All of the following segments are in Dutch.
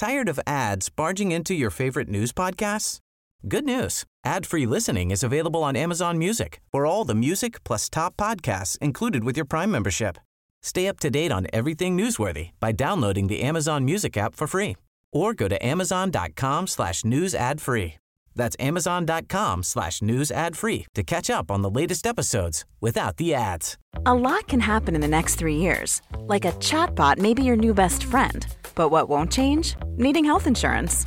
Tired of ads barging into your favorite news podcasts? Good news. Ad-free listening is available on Amazon Music for all the music plus top podcasts included with your Prime membership. Stay up to date on everything newsworthy by downloading the Amazon Music app for free or go to amazon.com slash news ad free. That's amazon.com slash news ad free to catch up on the latest episodes without the ads. A lot can happen in the next three years. Like a chatbot may be your new best friend. But what won't change? Needing health insurance.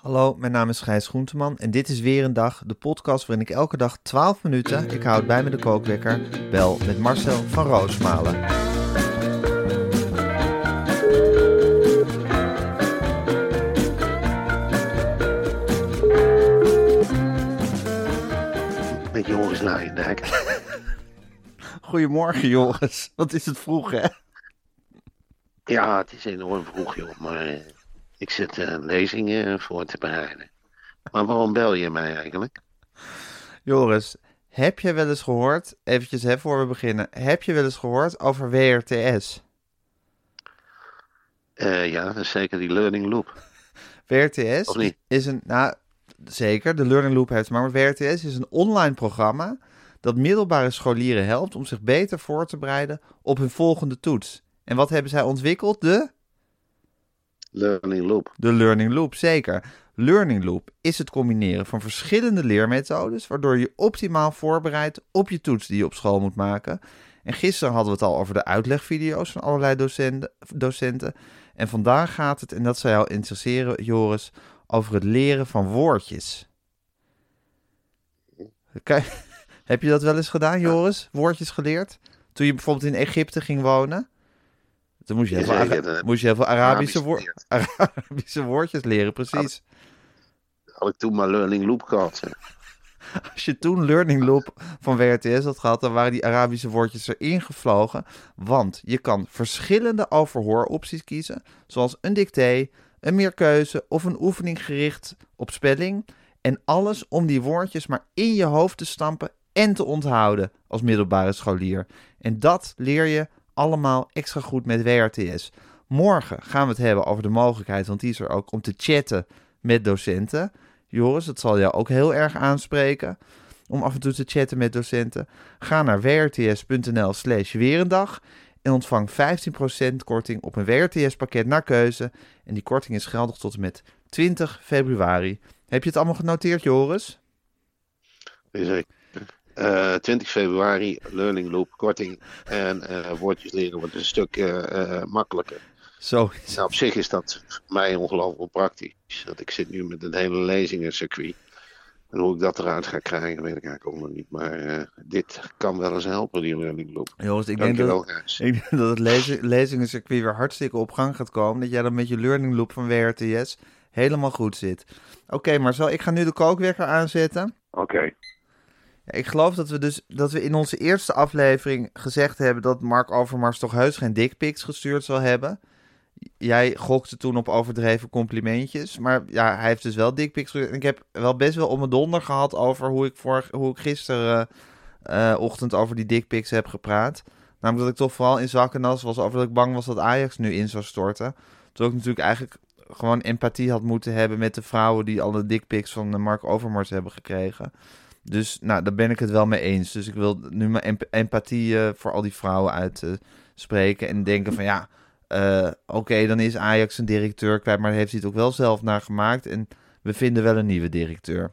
Hallo, mijn naam is Gijs Groenteman en dit is weer een dag, de podcast waarin ik elke dag 12 minuten, ik houd bij me de kookwekker, bel met Marcel van Roosmalen. Met Joris Luijendijk. Goedemorgen Joris, wat is het vroeg hè? Ja, het is enorm vroeg, joh. Maar eh, ik zit eh, lezingen voor te bereiden. Maar waarom bel je mij eigenlijk? Joris, heb je wel eens gehoord, eventjes hè, voor we beginnen, heb je wel eens gehoord over WRTS? Eh, ja, dat is zeker die learning loop. WRTS is een, nou zeker, de Learning Loop heeft het maar, maar WRTS is een online programma dat middelbare scholieren helpt om zich beter voor te bereiden op hun volgende toets. En wat hebben zij ontwikkeld? De, Learning loop. de Learning Loop, zeker. Learning Loop is het combineren van verschillende leermethodes, waardoor je optimaal voorbereidt op je toets die je op school moet maken. En gisteren hadden we het al over de uitlegvideo's van allerlei docenten. docenten. En vandaag gaat het, en dat zou jou interesseren, Joris, over het leren van woordjes. Kijk, heb je dat wel eens gedaan, Joris? Woordjes geleerd? Toen je bijvoorbeeld in Egypte ging wonen? Toen moest je heel veel, Ara- moest je heel veel Arabische, Arabisch woor- Arabische woordjes leren, precies. Had ik toen maar learning loop gehad. Als je toen Learning Loop van WRTS had gehad, dan waren die Arabische woordjes erin gevlogen. Want je kan verschillende overhooropties kiezen, zoals een dicté, een meerkeuze of een oefening gericht op spelling. En alles om die woordjes maar in je hoofd te stampen en te onthouden als middelbare scholier. En dat leer je allemaal extra goed met WRTS. Morgen gaan we het hebben over de mogelijkheid, want die is er ook, om te chatten met docenten. Joris, dat zal jou ook heel erg aanspreken om af en toe te chatten met docenten. Ga naar wrts.nl slash weerendag en ontvang 15% korting op een WRTS-pakket naar keuze. En die korting is geldig tot en met 20 februari. Heb je het allemaal genoteerd, Joris? Eh, 20 februari, learning loop, korting. En eh, woordjes leren wordt een stuk eh, eh, makkelijker. Zo Nou, op zich is dat voor mij ongelooflijk praktisch. Want ik zit nu met een hele lezingencircuit. En hoe ik dat eruit ga krijgen, weet ik eigenlijk ook nog niet. Maar eh, dit kan wel eens helpen, die learning loop. Joris, ik denk, dat, Gijs. ik denk dat het lezing, lezingencircuit weer hartstikke op gang gaat komen. Dat jij dan met je learning loop van WRTS helemaal goed zit. Oké, Marcel, ik ga nu de kookwekker aanzetten. Oké. Ik geloof dat we dus dat we in onze eerste aflevering gezegd hebben dat Mark Overmars toch heus geen dickpics gestuurd zal hebben. Jij gokte toen op overdreven complimentjes, maar ja, hij heeft dus wel dickpics gestuurd. En ik heb wel best wel om mijn donder gehad over hoe ik, vorig, hoe ik gisteren eh, over die dickpics heb gepraat. Namelijk dat ik toch vooral in zakkenas was over dat ik bang was dat Ajax nu in zou storten. Toen ik natuurlijk eigenlijk gewoon empathie had moeten hebben met de vrouwen die alle dickpics van eh, Mark Overmars hebben gekregen. Dus nou, daar ben ik het wel mee eens. Dus ik wil nu mijn emp- empathie eh, voor al die vrouwen uitspreken. en denken van ja, eh, oké, dan is Ajax een directeur kwijt. Maar heeft hij het ook wel zelf naar gemaakt. En we vinden wel een nieuwe directeur.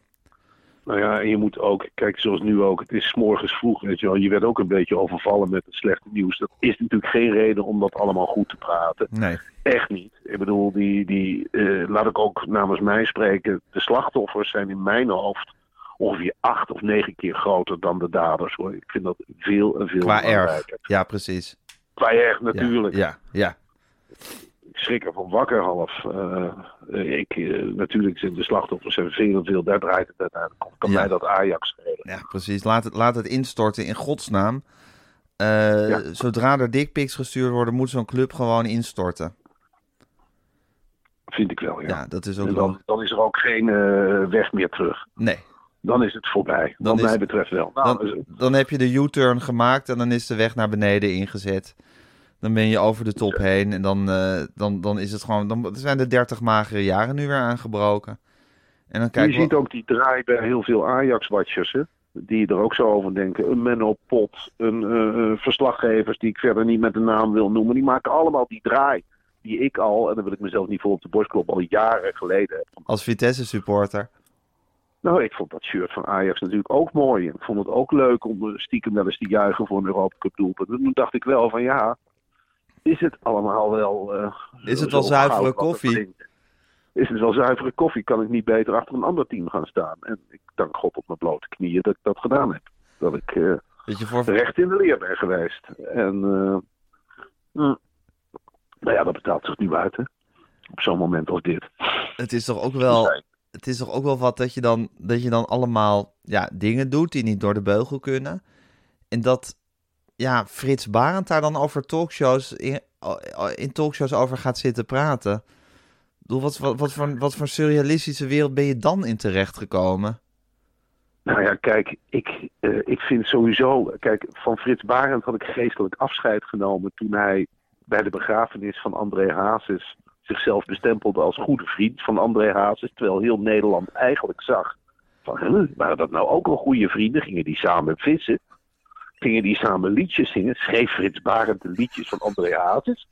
Nou ja, en je moet ook, kijk, zoals nu ook, het is morgens vroeg, weet je wel. Je werd ook een beetje overvallen met het slechte nieuws. Dat is natuurlijk geen reden om dat allemaal goed te praten. Nee, Echt niet. Ik bedoel, die, die, eh, laat ik ook namens mij spreken. De slachtoffers zijn in mijn hoofd ongeveer acht of negen keer groter dan de daders. Hoor. Ik vind dat veel en veel qua erg. Ja, precies. Qua erg natuurlijk. Ja, ja. ik schrik ervan wakker half. Eh, ik, eh, natuurlijk zijn de slachtoffers zijn veel, veel. Daar draait het uiteindelijk. Kan Ja. mij dat Ajax schelen? Ja, precies. Laat het, laat het instorten in godsnaam. Eh, Ja. Zodra er dickpics gestuurd worden, moet zo'n club gewoon instorten. Vind ik wel, ja. Ja, dat is ook en dan, dan is er ook geen eh, weg meer terug. Nee, Dan is het voorbij. Dan wat is- mij betreft wel. Nou, dan, dan heb je de U-turn gemaakt en dan is de weg naar beneden ingezet. Dan ben je over de top heen en dan, eh, dan, dan is het gewoon... Dan zijn de 30 magere jaren nu weer aangebroken. En dan kijk je ziet ook die draai bij heel veel Ajax-watchers? Die er ook zo over denken. Een Menno Pot, een eh, eh, verslaggevers die ik verder niet met de naam wil noemen. Die maken allemaal die draai die ik al, en dan wil ik mezelf niet voor op de borst kloppen, al jaren geleden als Vitesse-supporter. Nou, ik vond dat shirt van Ajax natuurlijk ook mooi. En ik vond het ook leuk om stiekem wel eens te juichen voor een Europa Cup doelpunt. En toen dacht ik wel van ja, is het allemaal wel... eh, Is het wel zuivere het koffie? Is het wel zuivere koffie? Kan ik niet beter achter een ander team gaan staan? En ik dank God op mijn blote knieën dat ik dat gedaan heb. Dat ik Dat je voor... recht in de leer ben geweest. En eh, hm, nou ja, dat betaalt zich nu uit, hè. Op zo'n moment als dit. Het is toch ook wel... Het is toch ook wel wat dat je dan, dat je dan allemaal ja, dingen doet die niet door de beugel kunnen. En dat ja, Frits Barend daar dan over talkshows in, in talkshows over gaat zitten praten. Bedoel, wat, wat, wat, voor, wat voor surrealistische wereld ben je dan in terechtgekomen? Nou ja, kijk, ik, eh, ik vind sowieso... Kijk, van Frits Barend had ik geestelijk afscheid genomen... toen hij bij de begrafenis van André Hazes... zichzelf bestempelde als goede vriend van André Hazes... terwijl heel Nederland eigenlijk zag... van, huh, waren dat nou ook wel goede vrienden? Gingen die samen vissen? Gingen die samen liedjes zingen? Schreef Frits Barend de liedjes van André Hazes?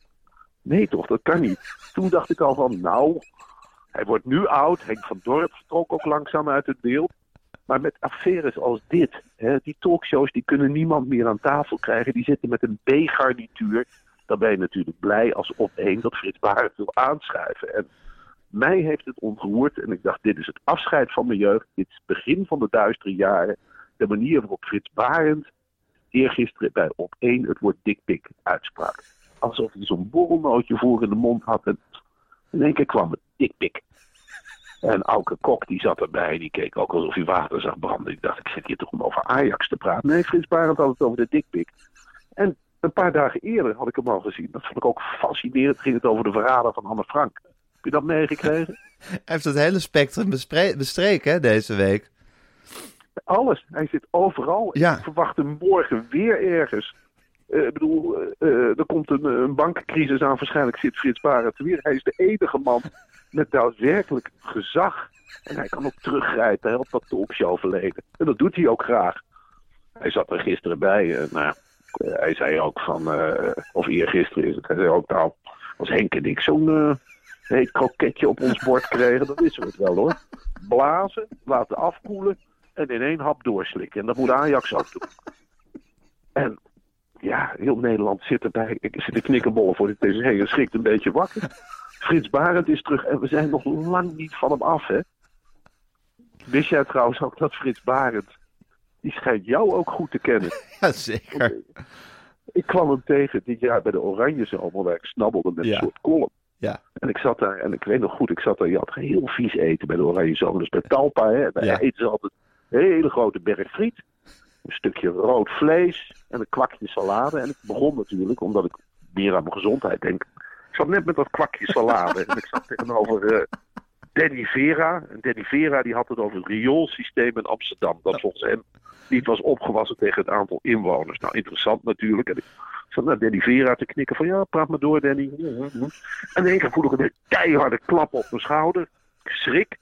Nee toch, dat kan niet. Toen dacht ik al van, nou... Hij wordt nu oud. Henk van Dorp vertrok ook langzaam uit het beeld. Maar met affaires als dit, hè, die talkshows, die kunnen niemand meer aan tafel krijgen. Die zitten met een B-garnituur. Dan ben je natuurlijk blij als op één dat Frits Barend wil aanschuiven. En mij heeft het ontroerd en ik dacht, dit is het afscheid van mijn jeugd. Dit is het begin van de duistere jaren. De manier waarop Frits Barend eergisteren bij op één het woord dikpik uitsprak. Alsof hij zo'n borrelnootje voor in de mond had en in één keer kwam het dikpik. En Auke Kok die zat erbij, die keek ook alsof hij water zag branden. Ik dacht, ik zit hier toch om over Ajax te praten. Nee, Frits Barend had het over de dikpik. En een paar dagen eerder had ik hem al gezien. Dat vond ik ook fascinerend. Ging het over de verrader van Anne Frank. Heb je dat meegekregen? Hij heeft het hele spectrum bestreken hè, deze week. Alles. Hij zit overal. Ja. Ik verwacht hem morgen weer ergens. Eh, ik bedoel, eh, eh, er komt een, een bankencrisis aan. Waarschijnlijk zit Frits Barend er weer. Hij is de enige man met daadwerkelijk gezag. En hij kan ook teruggrijpen hè, op dat talkshow verleden. En dat doet hij ook graag. Hij zat er gisteren bij. En, nou, hij zei ook van, eh, of eergisteren is het. Hij zei ook, nou, als Henk en ik zo'n eh, heet kroketje op ons bord kregen, dan wisten we het wel hoor. Blazen, laten afkoelen en in één hap doorslikken. En dat moet Ajax ook doen. En ja, heel Nederland zit erbij. Ik zit te knikkenbollen voor de tv en schrikt een beetje wakker. Frits Barend is terug en we zijn nog lang niet van hem af, hè? Wist jij trouwens ook dat Frits Barend, die schijnt jou ook goed te kennen. Ja, zeker. Ik kwam hem tegen dit jaar bij de Oranje Zomer, waar ik snabbelde met Ja. een soort column. Ja. En ik zat daar, en ik weet nog goed, ik zat daar, je had heel vies eten bij de Oranje Zomer. Dus bij Talpa, hè, daar Ja. eten ze altijd een hele grote berg friet. Een stukje rood vlees en een kwakje salade. En ik begon natuurlijk, omdat ik meer aan mijn gezondheid denk. Ik zat net met dat kwakje salade en ik zat tegenover eh, Danny Vera. En Danny Vera die had het over het rioolsysteem in Amsterdam. Dat volgens hem niet was opgewassen tegen het aantal inwoners. Nou, interessant natuurlijk. En ik zat naar Danny Vera te knikken van ja, praat maar door Danny. En in één keer voel ik een keiharde klap op mijn schouder. Ik schrik.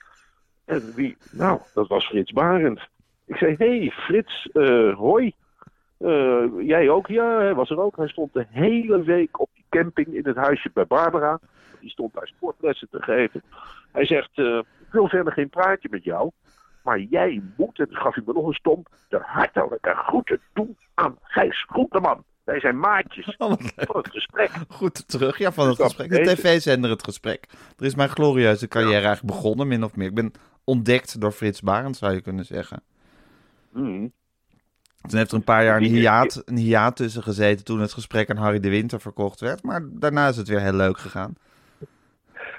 En wie? Nou, dat was Frits Barend. Ik zei, hé hey, Frits, eh, hoi. Eh, jij ook? Ja, hij was er ook. Hij stond de hele week op die camping in het huisje bij Barbara. Die stond daar sportlessen te geven. Hij zegt, eh, ik wil verder geen praatje met jou. Maar jij moet, en gaf hij me nog een stomp, de hartelijke groeten doen aan Gijs Groenteman. Wij zijn maatjes Oh, van het gesprek. Goed terug, ja, van het gesprek. De tv-zender Het Gesprek. Er is mijn glorieuze carrière eigenlijk begonnen, min of meer. Ik ben ontdekt door Frits Barend, zou je kunnen zeggen. Hmm. Toen heeft er een paar jaar een hiaat, een hiaat tussen gezeten toen het gesprek aan Harry de Winter verkocht werd. Maar daarna is het weer heel leuk gegaan.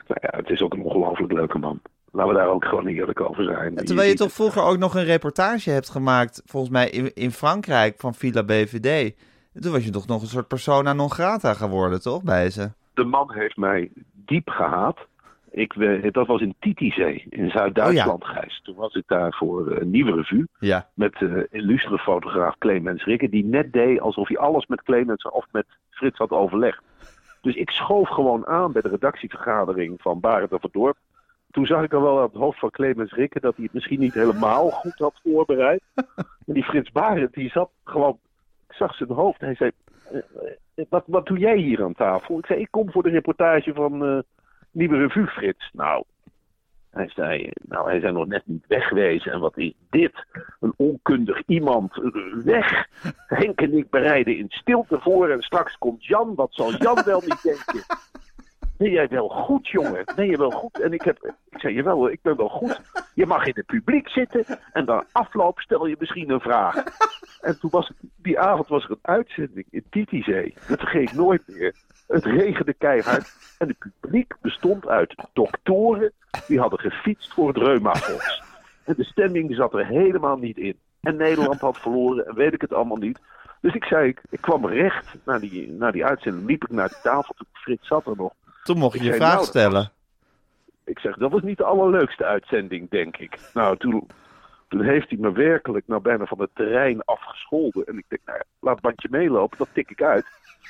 Nou ja, het is ook een ongelooflijk leuke man. Laten we daar ook gewoon eerlijk over zijn. Terwijl je toch vroeger ook nog een reportage hebt gemaakt, volgens mij in, in Frankrijk, van Villa BVD. Toen was je toch nog een soort persona non grata geworden, toch, bij ze? De man heeft mij diep gehaat. Ik, we- dat was in Titisee, in Zuid-Duitsland, Gijs. Toen was ik daar voor eh, een nieuwe revue. Ja. met de illustere fotograaf Clemens Rikke, die net deed alsof hij alles met Clemens of met Frits had overlegd. Dus ik schoof gewoon aan bij de redactievergadering van Barend en van Dorp. Toen zag ik al wel aan het hoofd van Clemens Rikke dat hij het misschien niet helemaal goed had voorbereid. En die Frits Barend, die zat gewoon, ik zag zijn hoofd. Hij zei, "Eh, eh, wat, wat doe jij hier aan tafel? Ik zei, ik kom voor de reportage van eh, Nieuwe Revue, Frits. Nou, hij zei, nou, hij zijn nog net niet wegwezen. En wat is dit? Een onkundig iemand. Weg! Henk en ik bereiden in stilte voor. En straks komt Jan. Wat zal Jan wel niet denken? Ben jij wel goed, jongen? Ben je wel goed? En ik, heb, ik zei, jawel, ik ben wel goed. Je mag in het publiek zitten. En dan afloop stel je misschien een vraag. En toen was die avond was er een uitzending in Titisee. Dat vergeet ik nooit meer. Het regende keihard. En het publiek bestond uit doktoren. Die hadden gefietst voor het Reumafonds. En de stemming zat er helemaal niet in. En Nederland had verloren en weet ik het allemaal niet. Dus ik zei, ik, kwam recht naar die, naar die uitzending. Liep ik naar de tafel. Frits zat er nog. Toen mocht je Ik je vraag nou, stellen. Ik zeg, dat was niet de allerleukste uitzending, denk ik. Nou, toen, toen heeft hij me werkelijk nou bijna van het terrein afgescholden. En ik denk, nou laat het bandje meelopen, dat tik ik uit.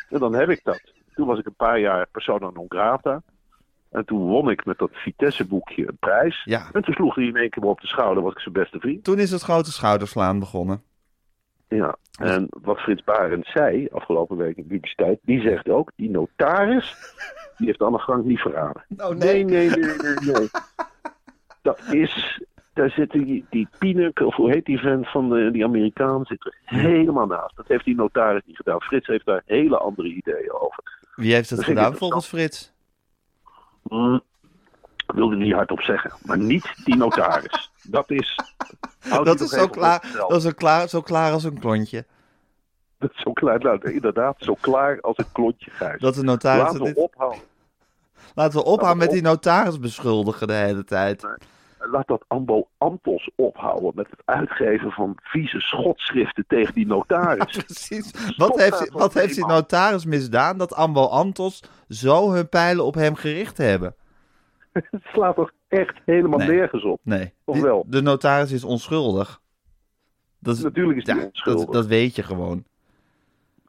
En dan heb ik dat. Toen was ik een paar jaar persona non grata. En toen won ik met dat Vitesse-boekje een prijs. Ja. En toen sloeg hij in één keer me op de schouder, was ik zijn beste vriend. Toen is het grote schouderslaan begonnen. Ja. En wat Frits Barend zei afgelopen week in publiciteit, die zegt ook, die notaris, die heeft Anne Frank niet verraden. Oh Nee, nee, nee, nee, nee. Dat is, daar zit die, die Pinek, of hoe heet die vent van de, die Amerikaan, zit er helemaal naast. Dat heeft die notaris niet gedaan. Frits heeft daar hele andere ideeën over. Wie heeft het Dat gedaan volgens Frits? Ik wilde niet hardop zeggen, maar niet die notaris. Dat is... Dat is zo klaar, dat is zo klaar, zo klaar als een klontje. Dat is zo klaar, nou, inderdaad, zo klaar als een klontje gijs. Dat de notaris... Laten we dit- ophouden. Laten we ophouden met op. die notaris beschuldigen de hele tijd. Laat dat Ambo Antos ophouden met het uitgeven van vieze schotschriften tegen die notaris. Precies. Wat heeft, wat heeft die notaris misdaan dat Ambo Antos zo hun pijlen op hem gericht hebben? Het slaat toch echt helemaal Nee. nergens op. Nee. Of wel? De notaris is onschuldig. Dat is, Natuurlijk is die ja, onschuldig. Dat, dat weet je gewoon.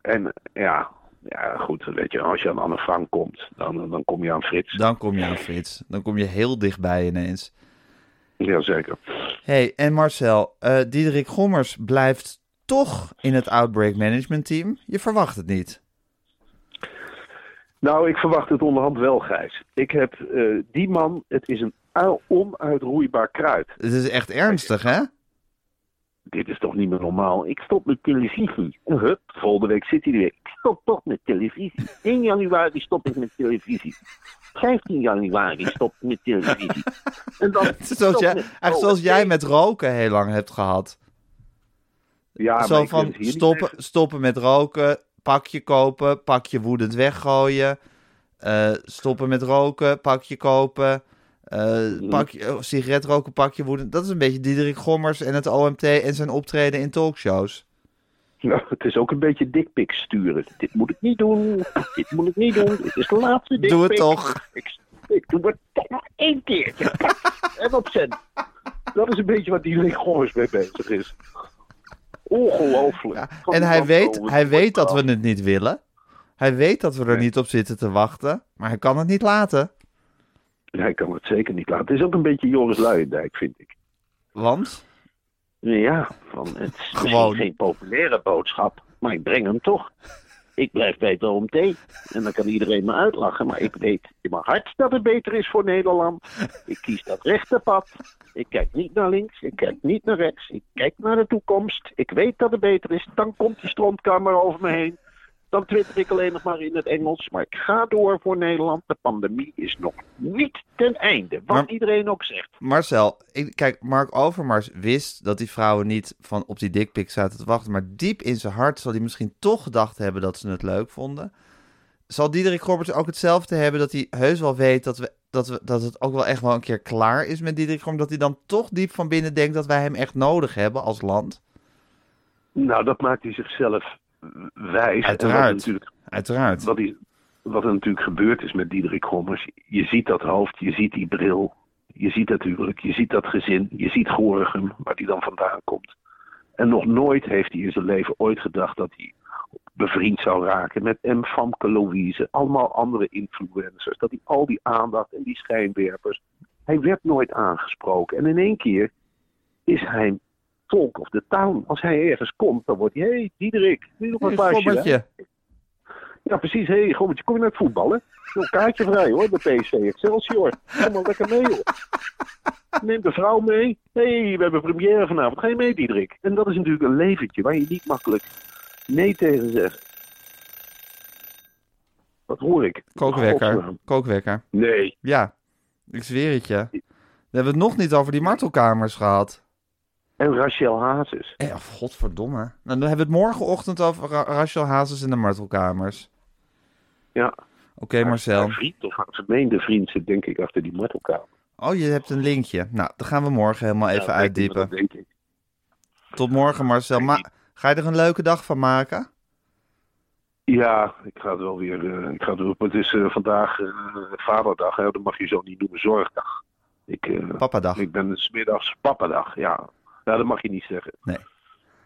En ja, ja, goed, weet je, als je aan Anne Frank komt, dan, dan kom je aan Frits. Dan kom je aan Frits. Dan kom je heel dichtbij ineens. Jazeker. hey, en Marcel, eh Diederik Gommers blijft toch in het Outbreak Management Team. Je verwacht het niet. Nou, ik verwacht het onderhand wel, Gijs. Ik heb eh, die man, het is een ui- onuitroeibaar kruid. Het is echt ernstig, hè? Dit is toch niet meer normaal? Ik stop met televisie. En hup, volgende week zit hij er weer. Ik stop toch met televisie. 1 januari stop ik met televisie. 15 januari stop ik met televisie. En dan zoals jij, met- zoals jij met roken heel lang hebt gehad. Ja, Zo van stoppen, stoppen met roken, pakje kopen, pakje woedend weggooien. eh, stoppen met roken, pakje kopen. eh pakje, oh, sigaret roken, pakje woedend. Dat is een beetje Diederik Gommers en het OMT en zijn optreden in talkshows. Nou, het is ook een beetje dikpiks sturen. Dit moet ik niet doen. Dit moet ik niet doen. Dit is de laatste Doe het dikpik. toch. Ik, ik doe het toch nog één keertje. En op zend. Dat is een beetje wat die Gommers mee bezig is. Ongelooflijk. En hij weet, hij weet dat we het niet willen. Hij weet dat we er niet op zitten te wachten. Maar hij kan het niet laten. Hij kan het zeker niet laten. Het is ook een beetje Joris Luijendijk, vind ik. Want? Ja, van, het is. Gewoon. geen populaire boodschap, maar ik breng hem toch. Ik blijf bij het OMT. En dan kan iedereen me uitlachen, maar ik weet in mijn hart dat het beter is voor Nederland. Ik kies dat rechte pad. Ik kijk niet naar links, ik kijk niet naar rechts. Ik kijk naar de toekomst. Ik weet dat het beter is. Dan komt die strontkamer over me heen. Dan twitter ik alleen nog maar in het Engels. Maar ik ga door voor Nederland. De pandemie is nog niet ten einde. Wat Maar- iedereen ook zegt. Marcel, ik, kijk, Mark Overmars wist dat die vrouwen niet van op die dikpik zaten te wachten. Maar diep in zijn hart zal hij misschien toch gedacht hebben dat ze het leuk vonden. zal Diederik Roberts ook hetzelfde hebben dat hij heus wel weet dat, we, dat, we, dat het ook wel echt wel een keer klaar is met Diederik Roberts? Dat hij dan toch diep van binnen denkt dat wij hem echt nodig hebben als land? Nou, dat maakt hij zichzelf wijs. Uiteraard. wat, Uiteraard. wat, wat er natuurlijk gebeurd is met Diederik Gommers. Je ziet dat hoofd, je ziet die bril. Je ziet natuurlijk, je ziet dat gezin. Je ziet Gorinchem, waar hij dan vandaan komt. En nog nooit heeft hij in zijn leven ooit gedacht dat hij bevriend zou raken met M. Famke Louise. Allemaal andere influencers. Dat hij al die aandacht en die schijnwerpers. Hij werd nooit aangesproken. En in één keer is hij talk of the town. Als hij ergens komt, dan wordt hij... Hé, hey, Diederik, je nog een glaasje? Gommertje. Ja, precies. Hé, hey, Gommetje, kom je naar het voetballen? Een kaartje vrij hoor, bij PSV Excelsior. Kom maar lekker mee hoor. Neem de vrouw mee. Hé, hey, we hebben première vanavond. Ga je mee, Diederik? En dat is natuurlijk een leventje waar je niet makkelijk nee tegen zegt. Wat hoor ik? Kookwekker. Kookwekker. Nee. Ja, ik zweer het je. We hebben het nog niet over die martelkamers gehad. En Rachel Hazes. Eh, oh, godverdomme. Nou, dan hebben we het morgenochtend over Ra Rachel Hazes in de martelkamers. Ja. Oké, Marcel. Haar vriend of haar vermeende vriend zit denk ik achter die martelkamer. Oh, je hebt een linkje. Nou, dan gaan we morgen helemaal even Ja, uitdiepen. Dat denk ik. Tot morgen, Marcel. Ma ga je er een leuke dag van maken? Ja, ik ga het wel weer. eh, ik ga het, het is eh, vandaag eh, vaderdag, hè, dat mag je zo niet noemen, zorgdag. Ik, Papadag. ik ben 's middags papadag, ja. Ja, dat mag je niet zeggen. Nee.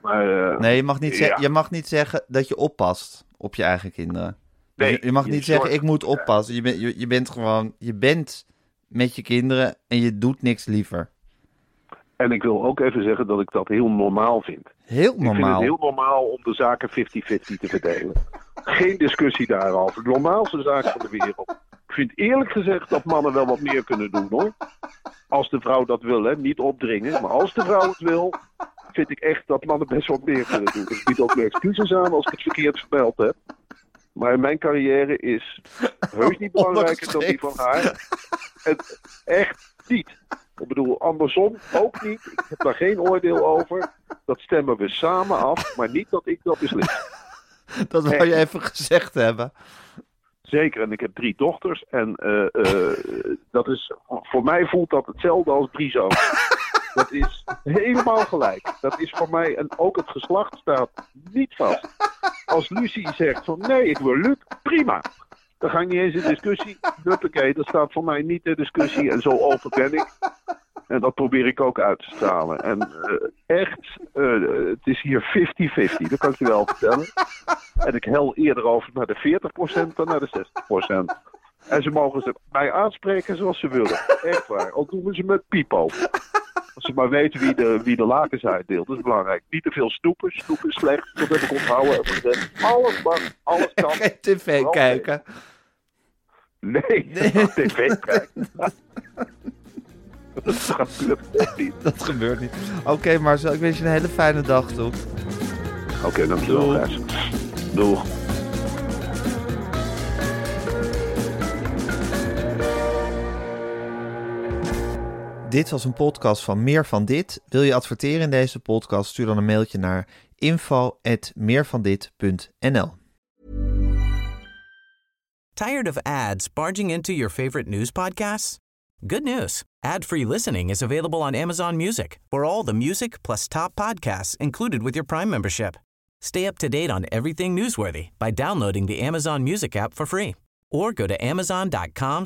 Maar eh, Nee, je mag, niet Ja. je mag niet zeggen dat je oppast op je eigen kinderen. Nee, je, je mag je niet zeggen, ik moet oppassen. Je, bent je, je bent gewoon, je bent met je kinderen en je doet niks liever. En ik wil ook even zeggen dat ik dat heel normaal vind. Heel Ik vind normaal. het heel normaal om de zaken 50-50 te verdelen. Geen discussie daarover. De normaalste zaak van de wereld. Ik vind eerlijk gezegd dat mannen wel wat meer kunnen doen hoor. Als de vrouw dat wil, hè. Niet opdringen. Maar als de vrouw het wil, vind ik echt dat mannen best wat meer kunnen doen. Dus ik bied ook mijn excuses aan als ik het verkeerd vermeld heb. Maar mijn carrière is heus niet belangrijker dan die van haar. En echt niet. Ik bedoel, andersom ook niet. Ik heb daar geen oordeel over. Dat stemmen we samen af, maar niet dat ik dat beslis. Dat wil je even gezegd hebben. Zeker, en ik heb drie dochters. En eh, eh, dat is, voor mij voelt dat hetzelfde als drie zoons. Dat is helemaal gelijk. Dat is voor mij, en ook het geslacht staat niet vast. Als Lucie zegt van nee, ik wil Luc, prima. Dan ga ik niet eens in discussie. Huppakee, dat staat voor mij niet in discussie. En zo open ben ik. En dat probeer ik ook uit te stralen. En eh, echt, eh, het is hier 50-50, dat kan ik je wel vertellen. En ik hel eerder over naar de 40% dan naar de 60%. En ze mogen ze mij aanspreken zoals ze willen. Echt waar. Al doen we ze met pipo. Als ze maar weten wie de, wie de lakens uitdeelt. Dat is belangrijk. Niet te veel snoepen. Snoepen is slecht. Dat heb ik onthouden. Alles mag. Alles kan. Geen tv Vooral kijken. Nee, tv kijken. Dat gebeurt niet. Dat gebeurt niet. Oké, Marcel, ik wens je een hele fijne dag toe. Oké, dankjewel, Doeg. Gijs. Doeg. Dit was een podcast van Meer van Dit. Wil je adverteren in deze podcast? Stuur dan een mailtje naar info@meervandit.nl. Tired of ads barging into your favorite news podcasts? Good news. Ad-free listening is available on Amazon Music for all the music plus top podcasts included with your Prime membership. Stay up to date on everything newsworthy by downloading the Amazon Music app for free or go to amazon.com